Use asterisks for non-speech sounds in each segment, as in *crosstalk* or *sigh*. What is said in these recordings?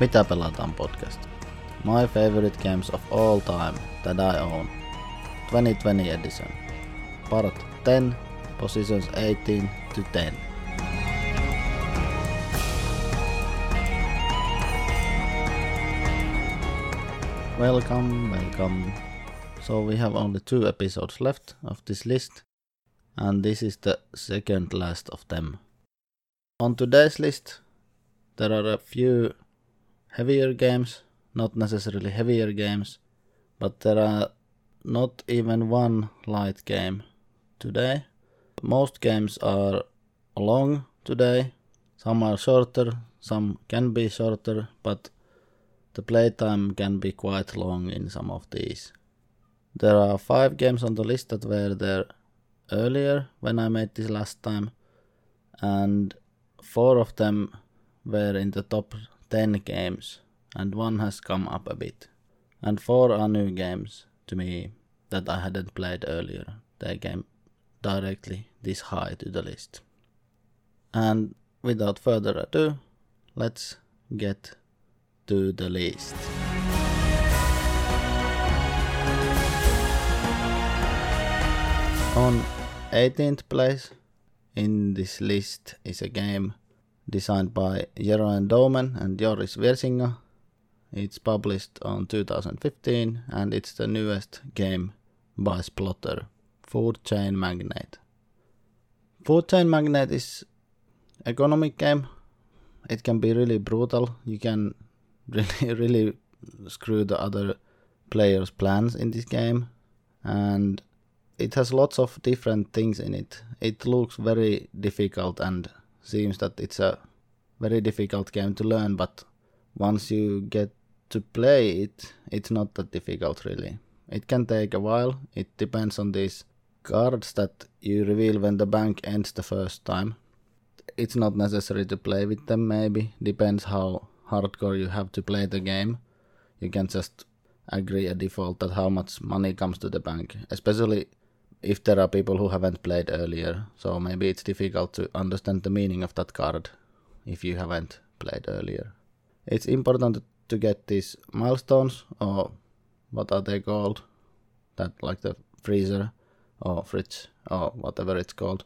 Mitä pelataan podcast? My favorite games of all time that I own. 2020 edition. Part 10, positions 18 to 10. Welcome, welcome. So we have only two episodes left of this list, and this is the second last of them. On today's list, there are a few heavier games, not necessarily heavier games, but there are not even one light game today. Most games are long today, some are shorter, some can be shorter, but the playtime can be quite long in some of these. There are five games on the list that were there earlier when I made this last time, and four of them were in the top 10 games, and one has come up a bit. And four are new games to me that I hadn't played earlier. They came directly this high to the list. And without further ado, let's get to the list. On 18th place in this list is a game designed by Jeroen Doumen and Joris Wiersinga. It's published on 2015 and it's the newest game by Splotter, Food Chain Magnate. Food Chain Magnate is economic game. It can be really brutal. You can *laughs* really really screw the other players' plans in this game and it has lots of different things in it. It looks very difficult and seems that it's a very difficult game to learn, but once you get to play it, it's not that difficult really. It can take a while. It depends on these cards that you reveal when the bank ends the first time. It's not necessary to play with them, maybe. Depends how hardcore you have to play the game. You can just agree a default that how much money comes to the bank, especially if there are people who haven't played earlier. So maybe it's difficult to understand the meaning of that card if you haven't played earlier. It's important to get these milestones or what are they called? That like the freezer or fridge or whatever it's called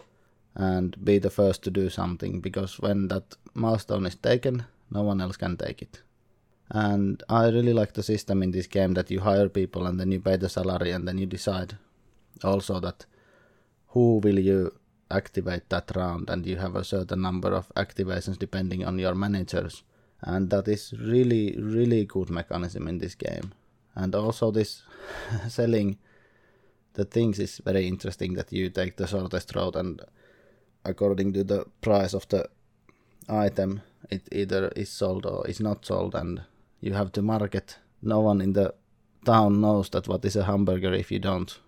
and be the first to do something because when that milestone is taken, no one else can take it. And I really like the system in this game that you hire people and then you pay the salary and then you decide also that who will you activate that round and you have a certain number of activations depending on your managers. And that is really really good mechanism in this game. And also this *laughs* selling the things is very interesting that you take the shortest route and according to the price of the item it either is sold or is not sold. And you have to market. No one in the town knows that what is a hamburger if you don't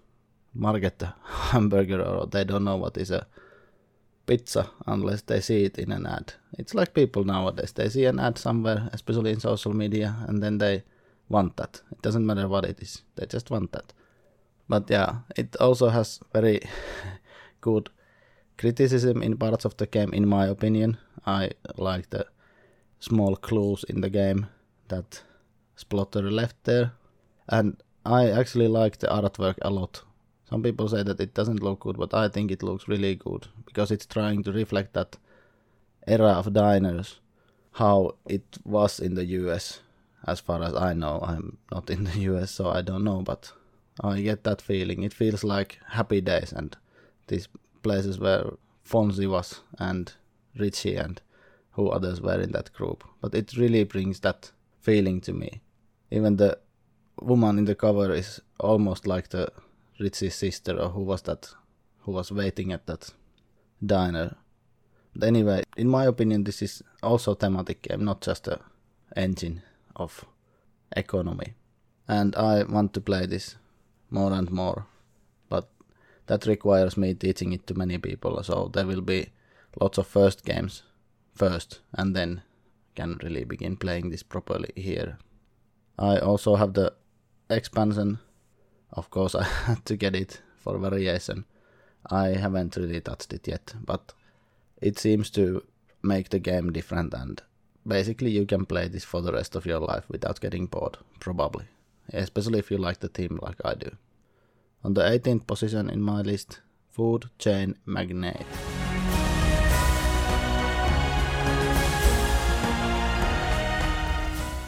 market *laughs* hamburger or they don't know what is a pizza unless they see it in an ad. It's like people nowadays. They see an ad somewhere, especially in social media, and then they want that. It doesn't matter what it is. They just want that. But yeah, it also has very *laughs* good criticism in parts of the game, in my opinion. I like the small clues in the game that Splotter left there. And I actually like the artwork a lot. Some people say that it doesn't look good, but I think it looks really good because it's trying to reflect that era of diners, how it was in the US. As far as I know, I'm not in the *laughs* US, so I don't know, but I get that feeling. It feels like happy days and these places where Fonzie was and Richie and who others were in that group. But it really brings that feeling to me. Even the woman in the cover is almost like the Richie's sister or who was that who was waiting at that diner. But anyway, in my opinion this is also thematic game, not just a engine of economy. And I want to play this more and more. But that requires me teaching it to many people, so there will be lots of first games first and then can really begin playing this properly here. I also have the expansion of course, *laughs* I had to get it for variation. I haven't really touched it yet, but it seems to make the game different and basically you can play this for the rest of your life without getting bored, probably. Especially if you like the theme like I do. On the 18th position in my list, Food Chain Magnate.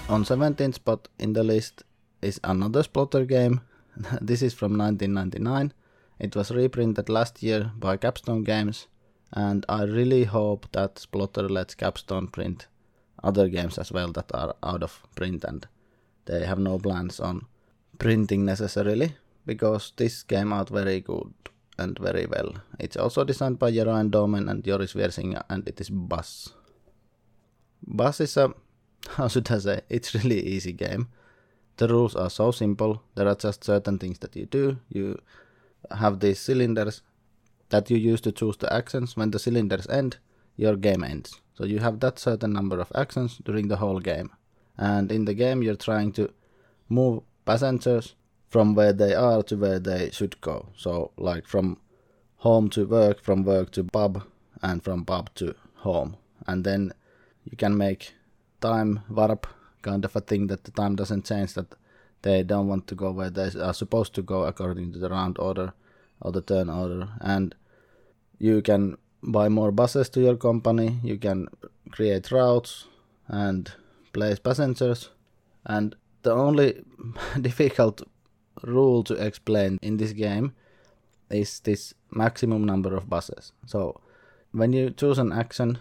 On 17th spot in the list is another Splotter game. *laughs* this is from 1999. It was reprinted last year by Capstone Games, and I really hope that Splotter lets Capstone print other games as well that are out of print and they have no plans on printing necessarily because this came out very good and very well. It's also designed by Jeroen Doumen and Joris Wiersinga and it is Bus. Bus is a *laughs* how should I say, it's really easy game. The rules are so simple. There are just certain things that you do. You have these cylinders that you use to choose the actions. When the cylinders end, your game ends. So you have that certain number of actions during the whole game. And in the game, you're trying to move passengers from where they are to where they should go. So, like from home to work, from work to pub, and from pub to home. And then you can make time warp kind of a thing that the time doesn't change that they don't want to go where they are supposed to go according to the round order or the turn order. And you can buy more buses to your company you can create routes and place passengers. And the only *laughs* difficult rule to explain in this game is this maximum number of buses. So when you choose an action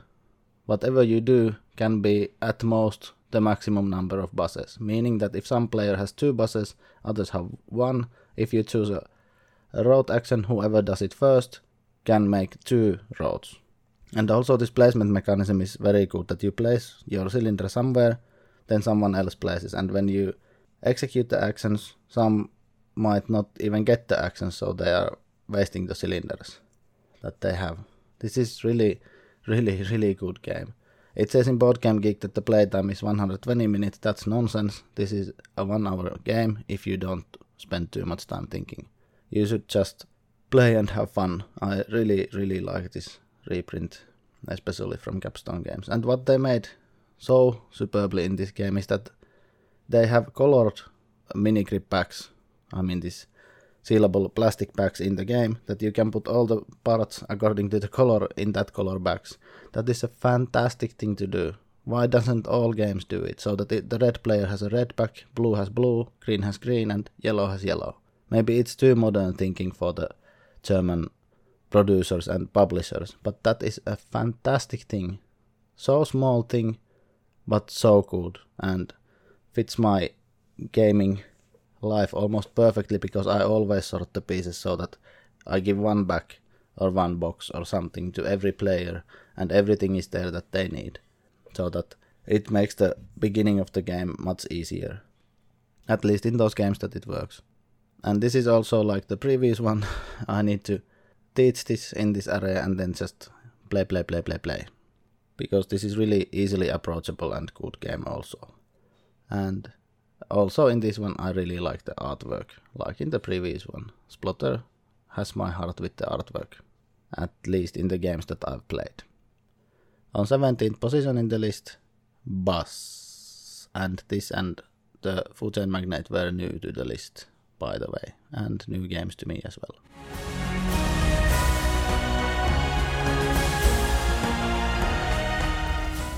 whatever you do can be at most the maximum number of buses, meaning that if some player has two buses, others have one. If you choose a, a road action, whoever does it first can make two roads. And also this placement mechanism is very good that you place your cylinder somewhere, then someone else places, and when you execute the actions, some might not even get the actions, so they are wasting the cylinders that they have. This is really, really, really good game. It says in Board Game Geek that the playtime is 120 minutes. That's nonsense. This is a one hour game if you don't spend too much time thinking. You should just play and have fun. I really, really like this reprint, especially from Capstone Games. And what they made so superbly in this game is that they have colored mini grip packs. I mean, this sealable plastic bags in the game that you can put all the parts according to the color in that color bags. That is a fantastic thing to do. Why doesn't all games do it? So that it, the red player has a red pack, blue has blue, green has green, and yellow has yellow. Maybe it's too modern thinking for the German producers and publishers, but that is a fantastic thing. So small thing, but so good and fits my gaming life almost perfectly because I always sort the pieces so that I give one back or one box or something to every player and everything is there that they need. So that it makes the beginning of the game much easier. At least in those games that it works. And this is also like the previous one. *laughs* I need to teach this in this area and then just play, play, play, play, play. Because this is really easily approachable and good game also. And also in this one I really like the artwork, like in the previous one. Splotter has my heart with the artwork, at least in the games that I've played. On 17th position in the list, Bus. And this and the Food Chain Magnate were new to the list, by the way, and new games to me as well.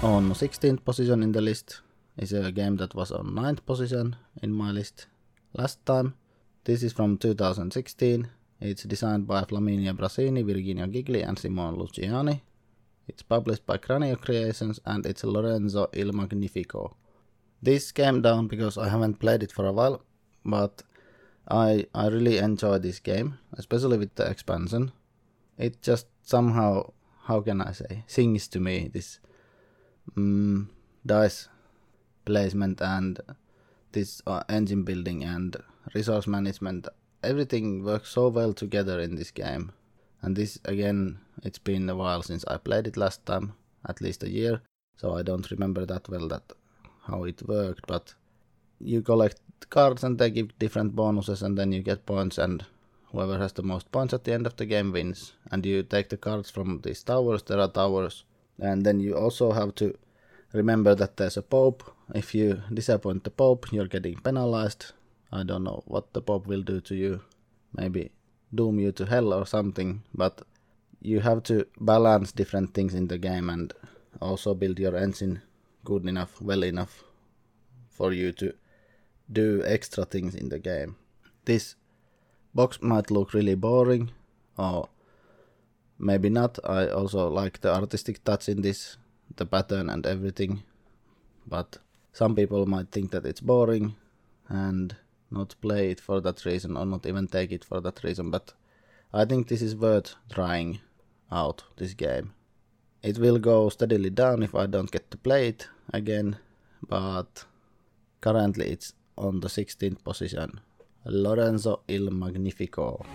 On 16th position in the list, is a game that was on 9th position in my list last time. This is from 2016. It's designed by Flaminia Brasini, Virginia Gigli, and Simone Luciani. It's published by Cranio Creations and it's Lorenzo Il Magnifico. This came down because I haven't played it for a while, but I I really enjoy this game, especially with the expansion. It just somehow, how can I say, sings to me this mm, dice placement and this uh, engine building and resource management everything works so well together in this game and this again it's been a while since i played it last time at least a year so i don't remember that well that how it worked but you collect cards and they give different bonuses and then you get points and whoever has the most points at the end of the game wins and you take the cards from these towers there are towers and then you also have to remember that there's a Pope. If you disappoint the Pope, you're getting penalized. I don't know what the Pope will do to you. Maybe doom you to hell or something, but you have to balance different things in the game and also build your engine good enough, well enough for you to do extra things in the game. This box might look really boring or maybe not. I also like the artistic touch in this, the pattern and everything. But some people might think that it's boring and not play it for that reason or not even take it for that reason. But I think this is worth trying out this game. It will go steadily down if I don't get to play it again, but currently it's on the 16th position. Lorenzo il Magnifico.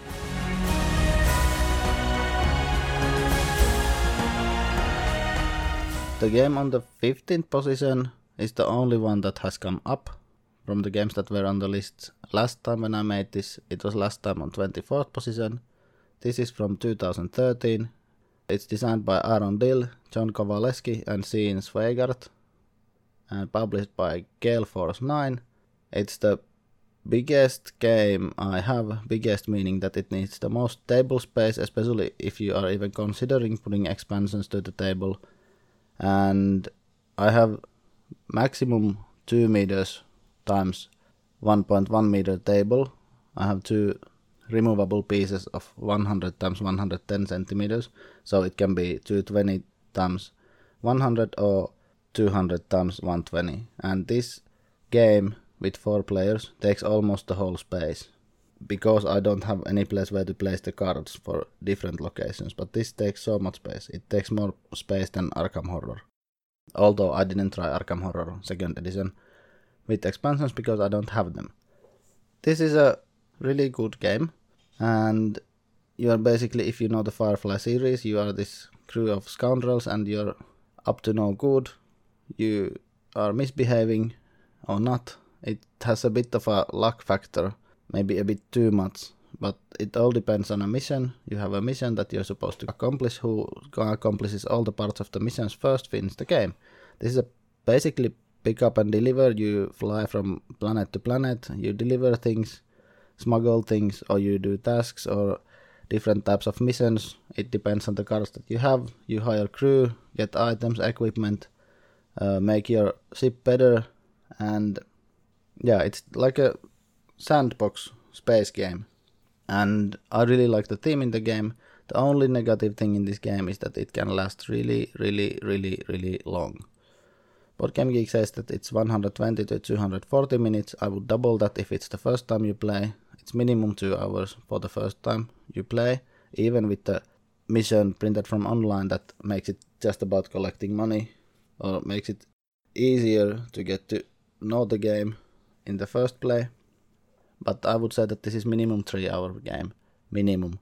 The game on the 15th position is the only one that has come up from the games that were on the list last time when I made this. It was last time on 24th position. This is from 2013. It's designed by Aaron Dill, John Kovaleski, and Sean Sweigart, and published by Gale Force 9. It's the biggest game I have, biggest meaning that it needs the most table space, especially if you are even considering putting expansions to the table and I have maximum 2 meters times 1.1 meter table. I have two removable pieces of 100 times 110 centimeters, so it can be 220 times 100 or 200 times 120. And this game with four players takes almost the whole space because I don't have any place where to place the cards for different locations, but this takes so much space. It takes more space than Arkham Horror. Although I didn't try Arkham Horror 2nd edition with expansions because I don't have them. This is a really good game, and you are basically, if you know the Firefly series, you are this crew of scoundrels and you're up to no good. You are misbehaving or not. It has a bit of a luck factor maybe a bit too much. But it all depends on a mission. You have a mission that you're supposed to accomplish. Who accomplishes all the parts of the missions first wins the game. This is a basically pick up and deliver. You fly from planet to planet. You deliver things, smuggle things, or you do tasks or different types of missions. It depends on the cars that you have. You hire crew, get items, equipment, uh, make your ship better, and yeah, it's like a sandbox space game. And I really like the theme in the game. The only negative thing in this game is that it can last really, really, really, really long. Board Game Geek says that it's 120 to 240 minutes. I would double that if it's the first time you play. It's minimum 2 hours for the first time you play, even with the mission printed from online that makes it just about collecting money or makes it easier to get to know the game in the first play but I would say that this is minimum three hour game. Minimum.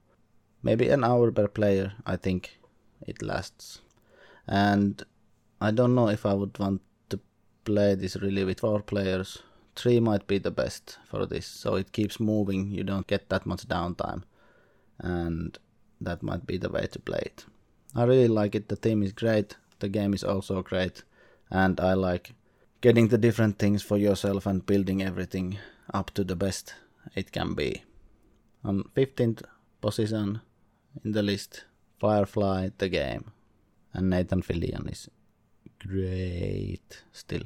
Maybe an hour per player, I think it lasts. And I don't know if I would want to play this really with four players. Three might be the best for this, so it keeps moving, you don't get that much downtime. And that might be the way to play it. I really like it, the theme is great, the game is also great, and I like getting the different things for yourself and building everything up to the best it can be. On 15th position in the list, Firefly the game. And Nathan Fillion is great still.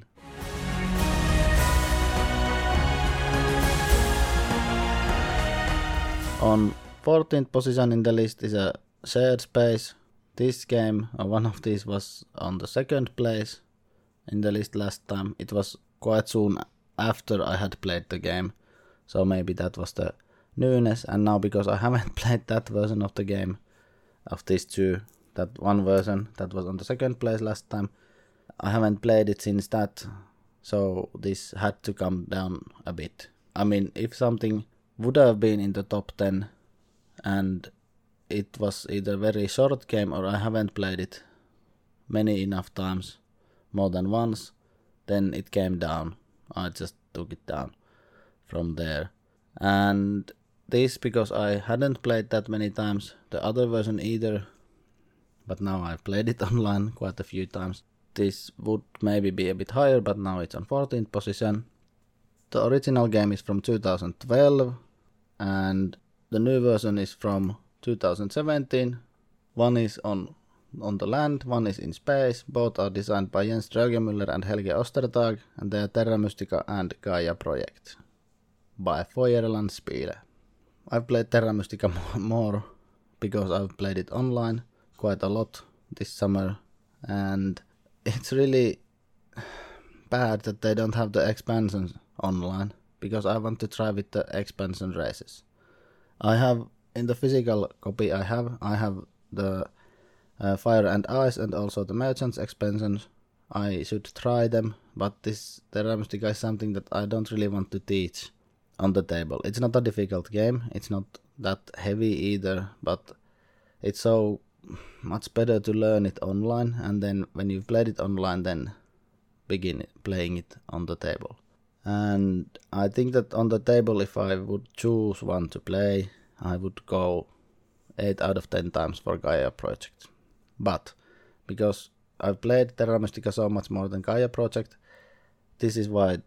On 14th position in the list is a shared space. This game, or one of these, was on the second place in the list last time. It was quite soon after I had played the game, so maybe that was the newness. And now because I haven't *laughs* played that version of the game, of these two, that one version that was on the second place last time, I haven't played it since that, so this had to come down a bit. I mean, if something would have been in the top 10 and it was either very short game or I haven't played it many enough times, more than once, then it came down. I just took it down from there. And this because I hadn't played that many times, the other version either, but now I've played it *laughs* online quite a few times. this would maybe be a bit higher, but now it's on 14th position. The original game is from 2012, and the new version is from 2017. One is on on the land, one is in space. Both are designed by Jens Drögemüller and Helge Ostertag, and they are Terra Mystica and Gaia Project by Feuerlandspiele. I've played Terra Mystica *laughs* more because I've played it online quite a lot this summer, and it's really *sighs* bad that they don't have the expansions online because I want to try with the expansion races. I have in the physical copy I have I have the uh, Fire and Ice and also the Merchants expansions. I should try them, but this Mystica is something that I don't really want to teach on the table. It's not a difficult game. It's not that heavy either, but it's so much better to learn it online and then when you've played it online then begin playing it on the table. And I think that on the table if I would choose one to play, I would go 8 out of 10 times for Gaia Project. But because I've played Terra Mystica so much more than Gaia Project, this is why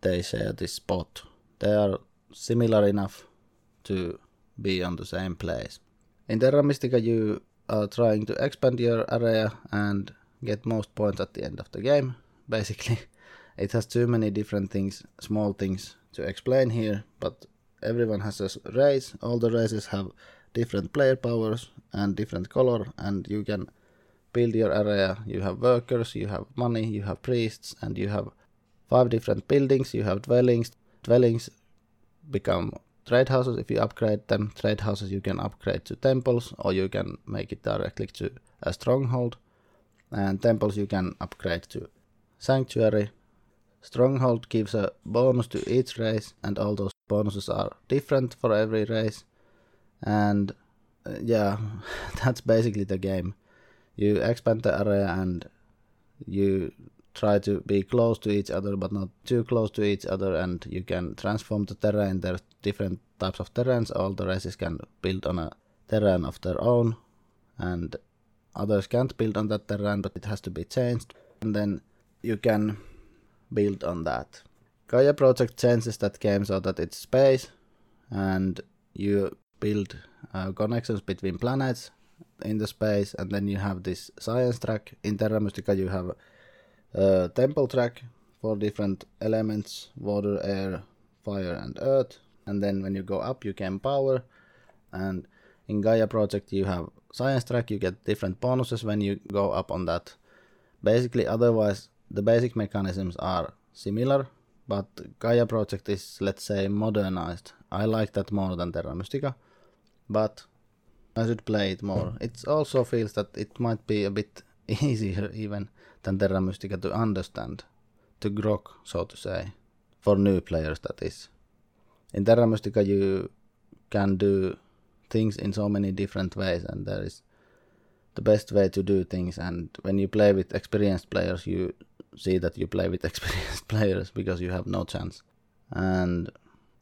they share this spot. They are similar enough to be on the same place. In Terra Mystica, you are trying to expand your area and get most points at the end of the game. *laughs* Basically, it has too many different things, small things to explain here, but everyone has a race. All the races have different player powers and different color, and you can build your area. You have workers, you have money, you have priests, and you have five different buildings. You have dwellings. Dwellings become trade houses if you upgrade them. Trade houses you can upgrade to temples, or you can make it directly to a stronghold. And temples you can upgrade to sanctuary. Stronghold gives a bonus to each race, and all those bonuses are different for every race. And uh, yeah, *laughs* that's basically the game. You expand the area and you try to be close to each other but not too close to each other and you can transform the terrain. There's different types of terrains. All the races can build on a terrain of their own and others can't build on that terrain but it has to be changed. And then you can build on that. Gaia project changes that game so that it's space and you build uh, connections between planets in the space and then you have this science track. In terra mystica you have a temple track for different elements water air fire and earth. And then when you go up you can power. And in gaia project you have science track. You get different bonuses when you go up on that. Basically otherwise the basic mechanisms are similar but gaia project is let's say modernized i like that more than terra mystica but I should play it more. It also feels that it might be a bit *laughs* easier even than Terra Mystica to understand, to grok, so to say, for new players that is. In Terra Mystica you can do things in so many different ways and there is the best way to do things and when you play with experienced players you see that you play with *laughs* experienced players because you have no chance. And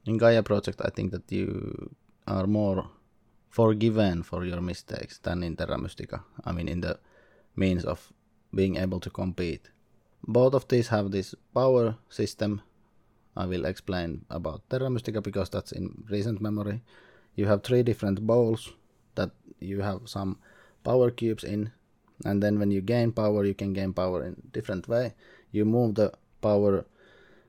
in Gaia project I think that you are more forgiven for your mistakes than in Terra Mystica. I mean, in the means of being able to compete. Both of these have this power system. I will explain about Terra Mystica because that's in recent memory. You have three different bowls that you have some power cubes in, and then when you gain power, you can gain power in different way. You move the power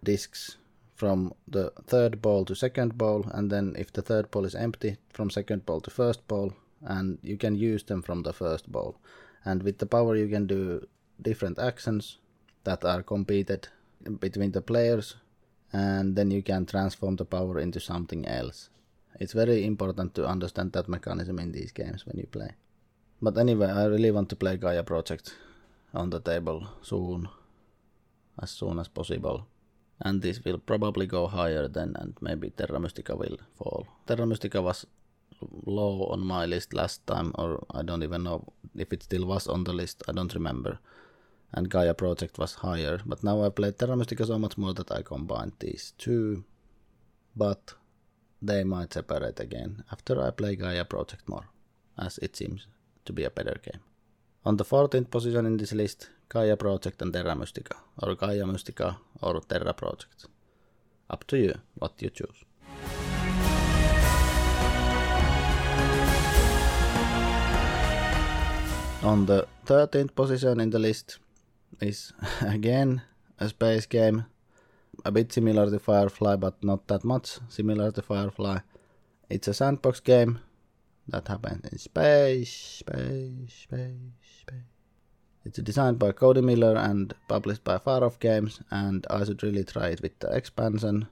discs from the third bowl to second bowl and then if the third bowl is empty from second bowl to first bowl and you can use them from the first bowl and with the power you can do different actions that are competed between the players and then you can transform the power into something else. It's very important to understand that mechanism in these games when you play. But anyway i really want to play gaia project on the table soon as soon as possible and this will probably go higher then and maybe Terra Mystica will fall. Terra Mystica was low on my list last time or I don't even know if it still was on the list, I don't remember. And Gaia Project was higher, but now I played Terra Mystica so much more that I combined these two. But they might separate again after I play Gaia Project more, as it seems to be a better game. On the 14th position in this list, Gaia Project and Terra Mystica, or Gaia Mystica or Terra Project. Up to you what you choose. On the 13th position in the list is *laughs* again a space game, a bit similar to Firefly, but not that much similar to Firefly. It's a sandbox game that happens in space, space, space, space. It's designed by Cody Miller and published by Far Off Games, and I should really try it with the expansion,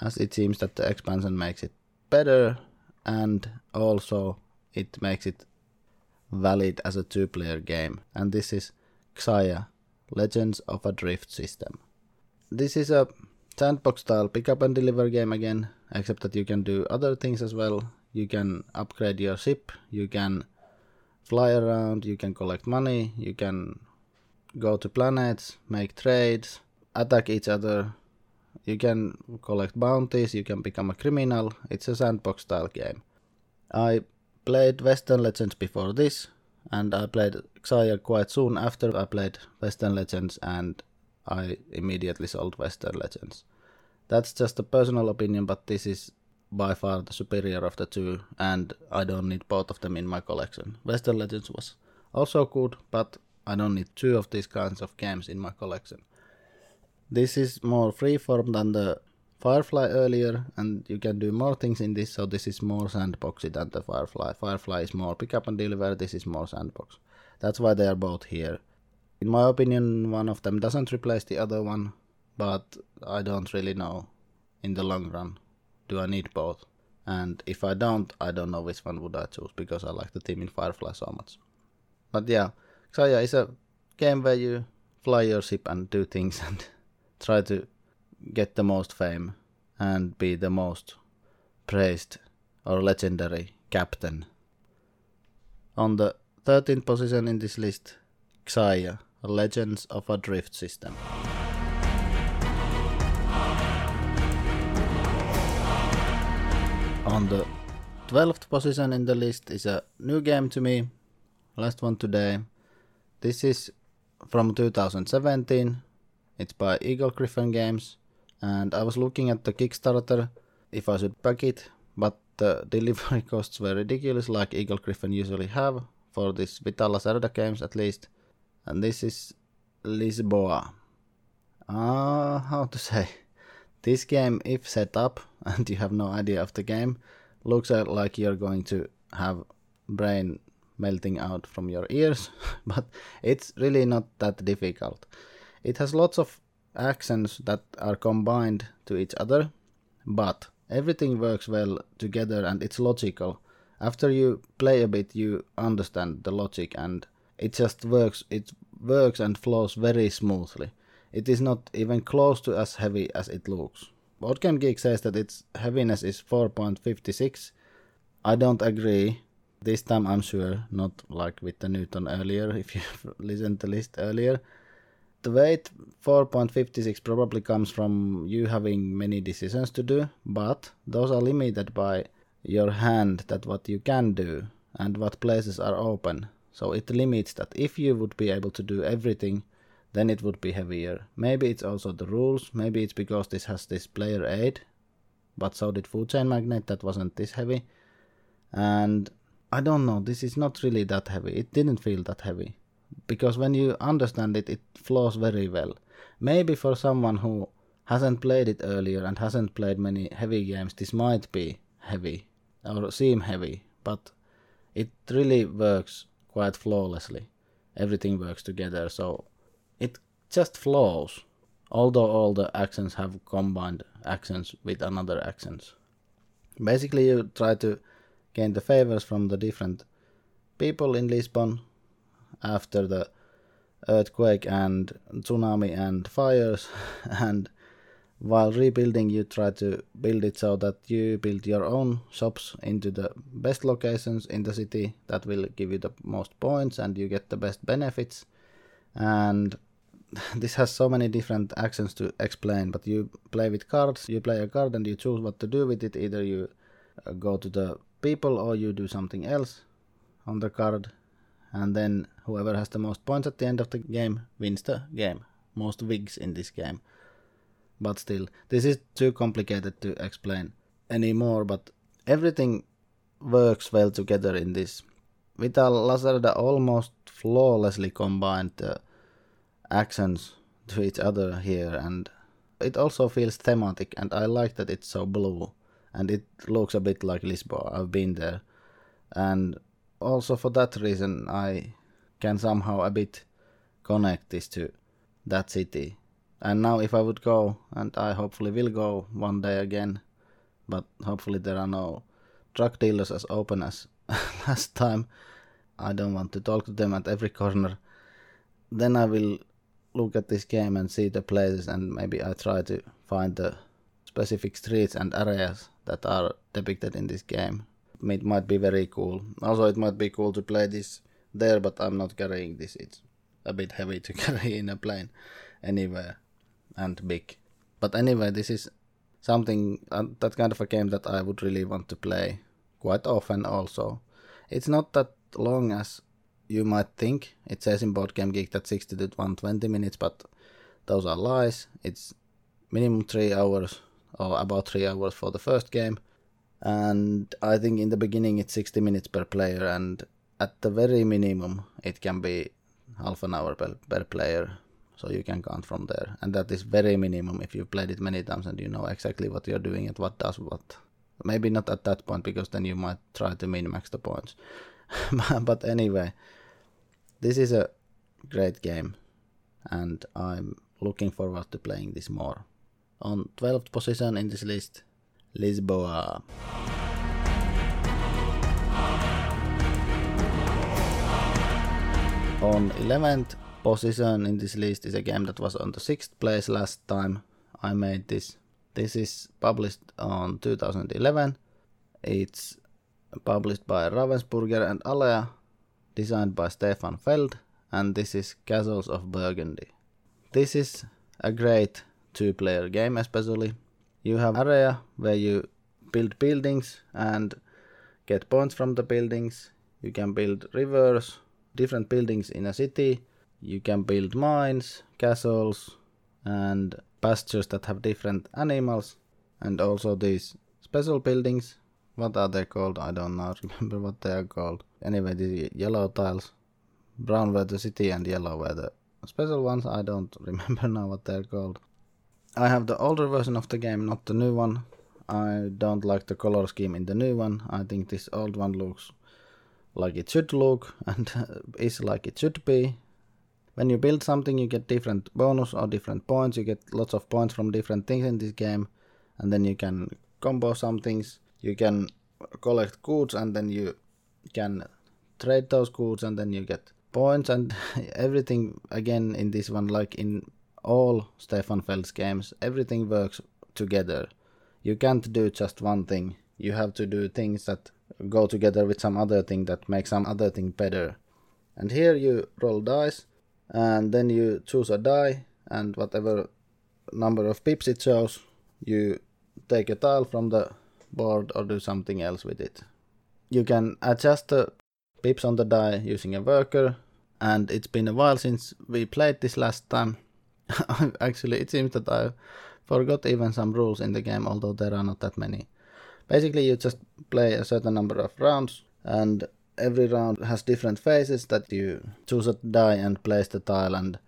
as it seems that the expansion makes it better, and also it makes it valid as a two player game. And this is Xia Legends of a Drift System. This is a sandbox style pick up and deliver game again, except that you can do other things as well. You can upgrade your ship, you can fly around, you can collect money, you can go to planets, make trades, attack each other, you can collect bounties, you can become a criminal. It's a sandbox style game. I played Western Legends before this, and I played Xia quite soon after I played Western Legends, and I immediately sold Western Legends. That's just a personal opinion, but this is by far the superior of the two, and I don't need both of them in my collection. Western Legends was also good, but I don't need two of these kinds of games in my collection. This is more freeform than the Firefly earlier, and you can do more things in this, so this is more sandboxy than the Firefly. Firefly is more pick up and deliver, this is more sandbox. That's why they are both here. In my opinion, one of them doesn't replace the other one, but I don't really know in the long run do I need both? And if I don't, I don't know which one would I choose because I like the team in Firefly so much. But yeah, Xia is a game where you fly your ship and do things *laughs* and try to get the most fame and be the most praised or legendary captain. On the 13th position in this list, Xia, Legends of a Drift System. On the 12th position in the list is a new game to me, last one today. This is from 2017. It's by Eagle-Gryphon Games, and I was looking at the Kickstarter if I should back it, but the *laughs* delivery costs were ridiculous, like Eagle-Gryphon usually have for this Vital Lacerda games at least. And this is Lisboa. Ah, uh, how to *laughs* say? This game, if set up *laughs* and you have no idea of the game, looks like you're going to have brain melting out from your ears, *laughs* but it's really not that difficult. It has lots of actions that are combined to each other, but everything works well together and it's logical. After you play a bit, you understand the logic and it just works. It works and flows very smoothly. It is not even close to as heavy as it looks. Board Geek says that its heaviness is 4.56. I don't agree. This time I'm sure, not like with the Newton earlier, *laughs* if you listened to the list earlier. The weight 4.56 probably comes from you having many decisions to do, but those are limited by your hand that what you can do and what places are open. So it limits that if you would be able to do everything then it would be heavier. Maybe it's also the rules, maybe it's because this has this player aid, but so did Food Chain Magnate that wasn't this heavy. And I don't know, this is not really that heavy. It didn't feel that heavy. Because when you understand it, it flows very well. Maybe for someone who hasn't played it earlier and hasn't played many heavy games, this might be heavy or seem heavy, but it really works quite flawlessly. Everything works together, so it just flows, although all the accents have combined accents with another accents. Basically, you try to gain the favors from the different people in Lisbon after the earthquake and tsunami and fires. *laughs* And while rebuilding you try to build it so that you build your own shops into the best locations in the city that will give you the most points and you get the best benefits. And this has so many different actions to explain, but you play with cards, you play a card and you choose what to do with it. Either you uh, go to the people or you do something else on the card. and then whoever has the most points at the end of the game wins the game. Most wigs in this game. But still, this is too complicated to explain anymore, but everything works well together in this. Vital Lacerda almost flawlessly combined the accents to each other here, and it also feels thematic, and I like that it's so blue, and it looks a bit like Lisbon. I've been there, and also for that reason, I can somehow a bit connect this to that city. And now, if I would go, and I hopefully will go one day again, but hopefully there are no drug dealers as open as *laughs* last time. I don't want to talk to them at every corner. Then I will look at this game and see the places, and maybe I try to find the specific streets and areas that are depicted in this game. It might be very cool. Also, it might be cool to play this there, but I'm not carrying this. It's a bit heavy to *laughs* carry in a plane anywhere and big. But anyway, this is something uh, that kind of a game that I would really want to play quite often also. It's not that long as you might think. It says in Board Game Geek that 60 to 120 minutes, but those are lies. It's minimum 3 hours or about 3 hours for the first game. And I think in the beginning it's 60 minutes per player and at the very minimum it can be half an hour per, per player so you can count from there and that is very minimum if you've played it many times and you know exactly what you're doing and what does what maybe not at that point because then you might try to min max the points *laughs* but anyway this is a great game and i'm looking forward to playing this more on 12th position in this list lisboa on 11th position in this list is a game that was on the sixth place last time I made this. This is published on 2011. It's published by Ravensburger and Alea, designed by Stefan Feld, and this is Castles of Burgundy. This is a great two-player game especially. You have area where you build buildings and get points from the buildings. You can build rivers, different buildings in a city, you can build mines, castles, and pastures that have different animals, and also these special buildings. What are they called? I don't know. *laughs* Remember what they are called. Anyway, the yellow tiles. Brown were the city and yellow were the special ones. I don't *laughs* remember now what they're called. I have the older version of the game, not the new one. I don't like the color scheme in the new one. I think this old one looks like it should look *laughs* and uh, is like it should be when you build something you get different bonus or different points you get lots of points from different things in this game and then you can combo some things you can collect goods and then you can trade those goods and then you get points and *laughs* everything again in this one like in all Stefan Feld's games everything works together. You can't do just one thing. You have to do things that go together with some other thing that makes some other thing better. And here you roll dice and then you choose a die and whatever number of pips it shows you take a tile from the board or do something else with it. You can adjust the pips on the die using a worker and it's been a while since we played this last time. *laughs* Actually it seems that i forgot even some rules in the game although there are not that many. Basically you just play a certain number of rounds and every round has different phases that you choose a die and place the tile and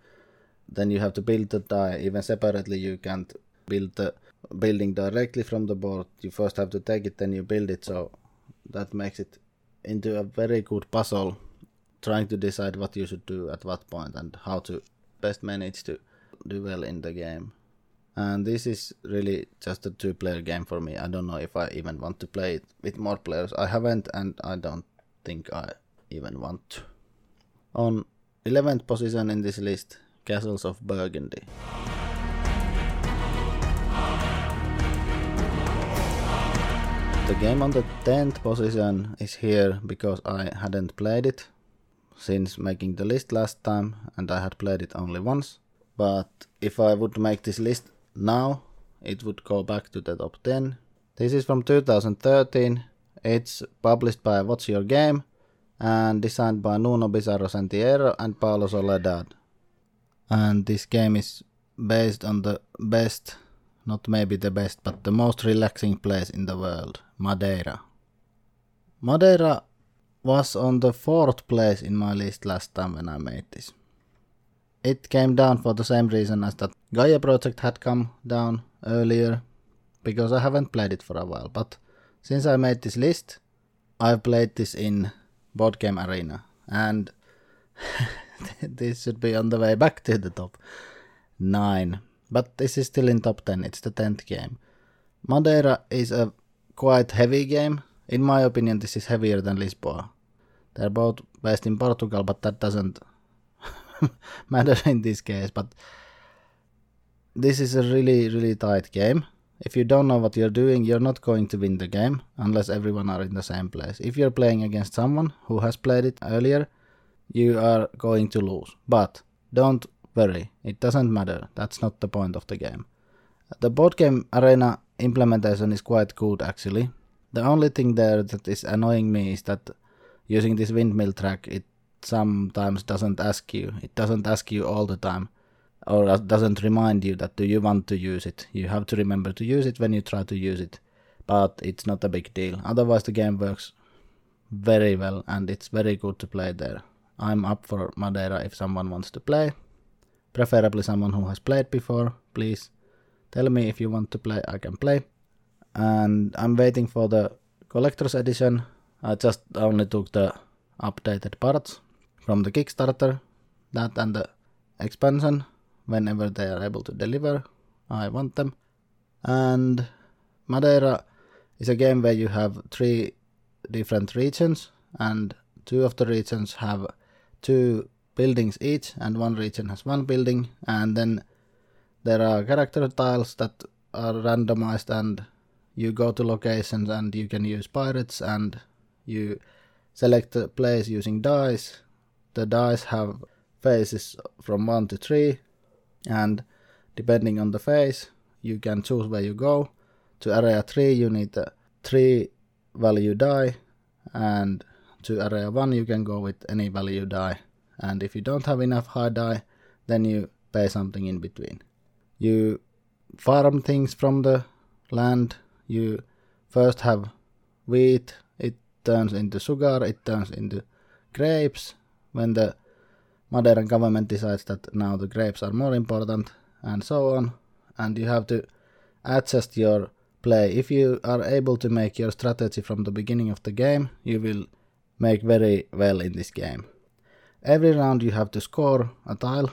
then you have to build the die. Even separately you can't build the building directly from the board. You first have to take it then you build it. So that makes it into a very good puzzle trying to decide what you should do at what point and how to best manage to do well in the game. And this is really just a two player game for me. I don't know if i even want to play it with more players. I haven't and i don't think I even want to. On 11th position in this list, Castles of Burgundy. The game on the 10th position is here because I hadn't played it since making the list last time and I had played it only once. But if I would make this list now, it would go back to the top 10. This is from 2013 it's published by What's Your Game, and designed by Nuno Bizarro Sentieiro and Paulo Soledade. And this game is based on the best, not maybe the best, but the most relaxing place in the world, Madeira. Madeira was on the fourth place in my list last time when I made this. It came down for the same reason as that Gaia project had come down earlier, because I haven't played it for a while. But since I made this list, I've played this in Board Game Arena, and *laughs* this should be on the way back to the top 9. But this is still in top 10, it's the 10th game. Madeira is a quite heavy game. In my opinion, this is heavier than Lisboa. They're both based in Portugal, but that doesn't *laughs* matter in this case. But this is a really, really tight game. If you don't know what you're doing, you're not going to win the game unless everyone are in the same place. If you're playing against someone who has played it earlier, you are going to lose. But don't worry, it doesn't matter. That's not the point of the game. The board game arena implementation is quite good actually. The only thing there that is annoying me is that using this windmill track, it sometimes doesn't ask you. It doesn't ask you all the time or doesn't remind you that do you want to use it. You have to remember to use it when you try to use it. But it's not a big deal. Otherwise the game works very well and it's very good to play there. I'm up for Madeira if someone wants to play. Preferably someone who has played before. Please tell me if you want to play, I can play. And I'm waiting for the collector's edition. I just only took the updated parts from the Kickstarter, that and the expansion whenever they are able to deliver. I want them. And Madeira is a game where you have three different regions, and two of the regions have two buildings each, and one region has one building, and then there are character tiles that are randomized, and you go to locations and you can use pirates, and you select the place using dice. The dice have faces from 1 to 3, and depending on the phase you can choose where you go to area 3 you need a 3 value die and to area 1 you can go with any value die and if you don't have enough high die then you pay something in between. You farm things from the land. You first have wheat. It turns into sugar. It turns into grapes. When the Madeiran government decides that now the grapes are more important and so on. And you have to adjust your play. If you are able to make your strategy from the beginning of the game you will make very well in this game every round you have to score a tile.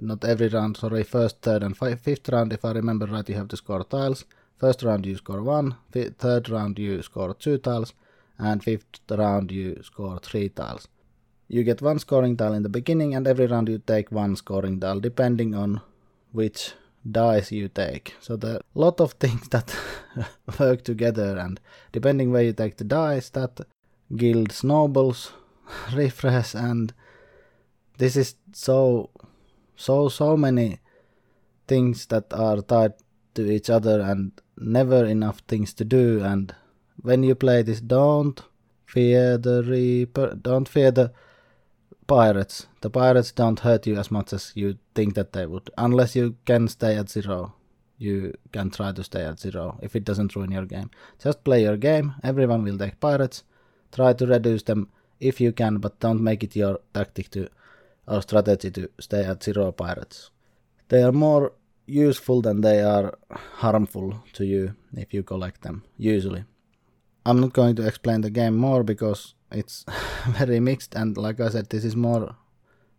Not every round sorry first third and fifth round if i remember right you have to score tiles. First round you score one third round you score two tiles and fifth round you score three tiles. You get one scoring tile in the beginning and every round you take one scoring tile depending on which dice you take. So there are a lot of *laughs* things that *laughs* work together and depending where you take the dice that guild snowballs, *sighs* refresh and this is so so so many things that are tied to each other and never enough things to do and when you play this don't fear the reaper don't fear the pirates. The pirates don't hurt you as much as you think that they would. Unless you can stay at zero, you can try to stay at zero if it doesn't ruin your game. Just play your game. Everyone will take pirates. Try to reduce them if you can, but don't make it your tactic to or strategy to stay at zero pirates. They are more useful than they are harmful to you if you collect them, usually. I'm not going to explain the game more because it's *laughs* very mixed and like I said this is more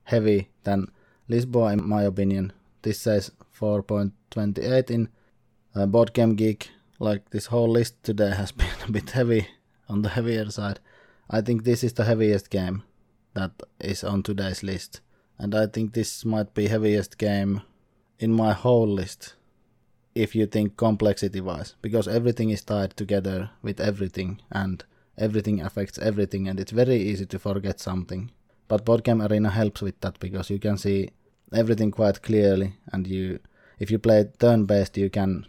heavy than Lisboa in my opinion. This says 4.28 in uh, Board Game Geek. Like this whole list today has *laughs* been a bit heavy on the heavier side. I think this is the heaviest game that is on today's list. And I think this might be heaviest game in my whole list if you think complexity wise because everything is tied together with everything and everything affects everything and it's very easy to forget something. But Board Game Arena helps with that because you can see everything quite clearly and you if you play turn based you can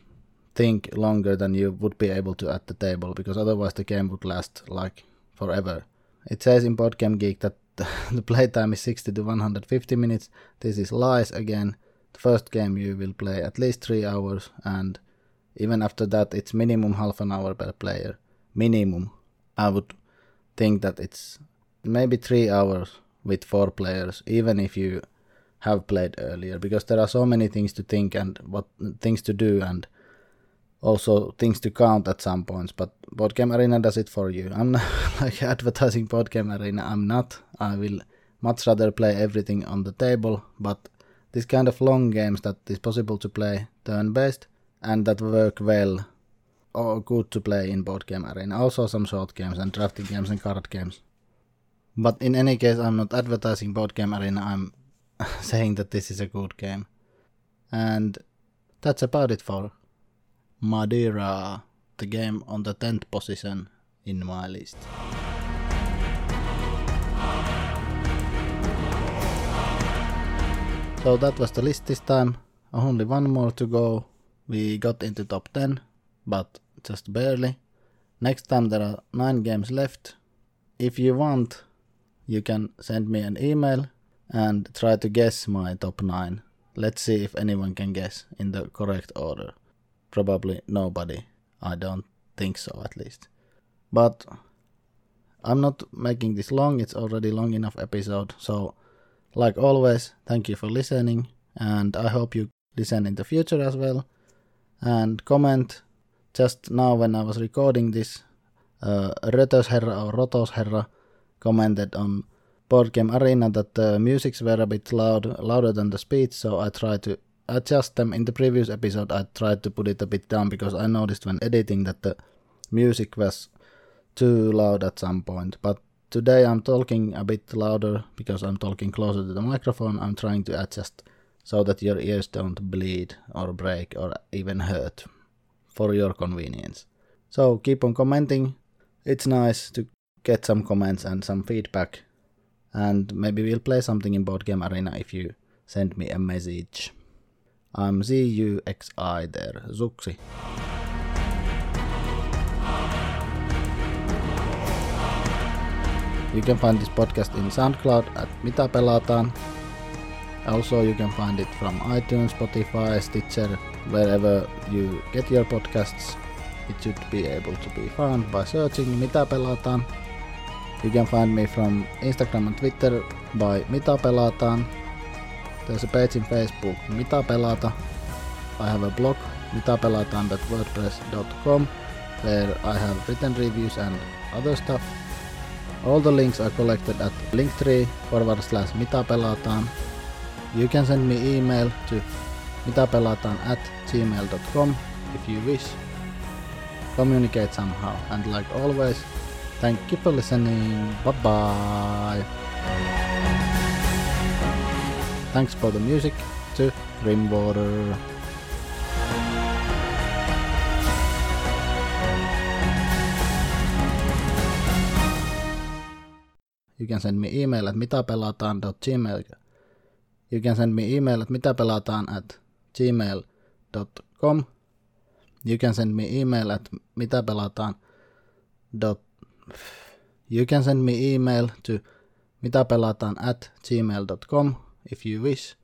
think longer than you would be able to at the table because otherwise the game would last like forever. it says in Game Geek that *laughs* the playtime is 60 to 150 minutes. This is lies again. The first game you will play at least 3 hours and even after that it's minimum half an hour per player. Minimum. I would think that it's maybe 3 hours with 4 players even if you have played earlier because there are so many things to think and what things to do and also things to count at some points but board game arena does it for you. I'm not *laughs* like advertising board game arena. I'm not. I will much rather play everything on the table but this kind of long games that is possible to play turn based and that work well or good to play in board game arena. Also some short games and drafting games and card games. But in any case i'm not advertising board game arena. I'm *laughs* saying that this is a good game. And that's about it for Madeira, the game on the 10th position in my list. So that was the list this time. Only one more to go. We got into top 10, but just barely. Next time there are 9 games left. If you want, you can send me an email and try to guess my top 9. Let's see if anyone can guess in the correct order. Probably nobody. I don't think so, at least. But I'm not making this long, it's already long enough episode. So, like always, thank you for listening, and I hope you listen in the future as well. And comment just now when I was recording this, uh, Rötösherra or Rotosherra commented on board game arena that the musics were a bit loud, louder than the speech, so I tried to adjust them. Um, in the previous episode, I tried to put it a bit down because I noticed when editing that the music was too loud at some point. But today I'm talking a bit louder because I'm talking closer to the microphone. I'm trying to adjust so that your ears don't bleed or break or even hurt for your convenience. So keep on commenting. It's nice to get some comments and some feedback and maybe we'll play something in Board Game Arena if you send me a message. I'm ZUXI there, Zuxi. You can find this podcast in SoundCloud at Mitä pelataan. Also, you can find it from iTunes, Spotify, Stitcher, wherever you get your podcasts. It should be able to be found by searching Mitä pelataan. You can find me from Instagram and Twitter by Mitä pelataan. There's a page in Facebook, Mitä pelata. I have a blog, mitapelataan.wordpress.com where I have written reviews and other stuff. All the links are collected at linktree forward slash mitapelataan. You can send me email to mitapelataan at gmail.com if you wish. Communicate somehow and like always, Thank you for listening. Bye bye. Thanks for the music to Grimwater. You can send me email at mitapelataan.gmail. You can send me email at mitapelataan at gmail.com. You can send me email at mitapelataan.com You can send me email to mitapelataan at gmail.com if you wish.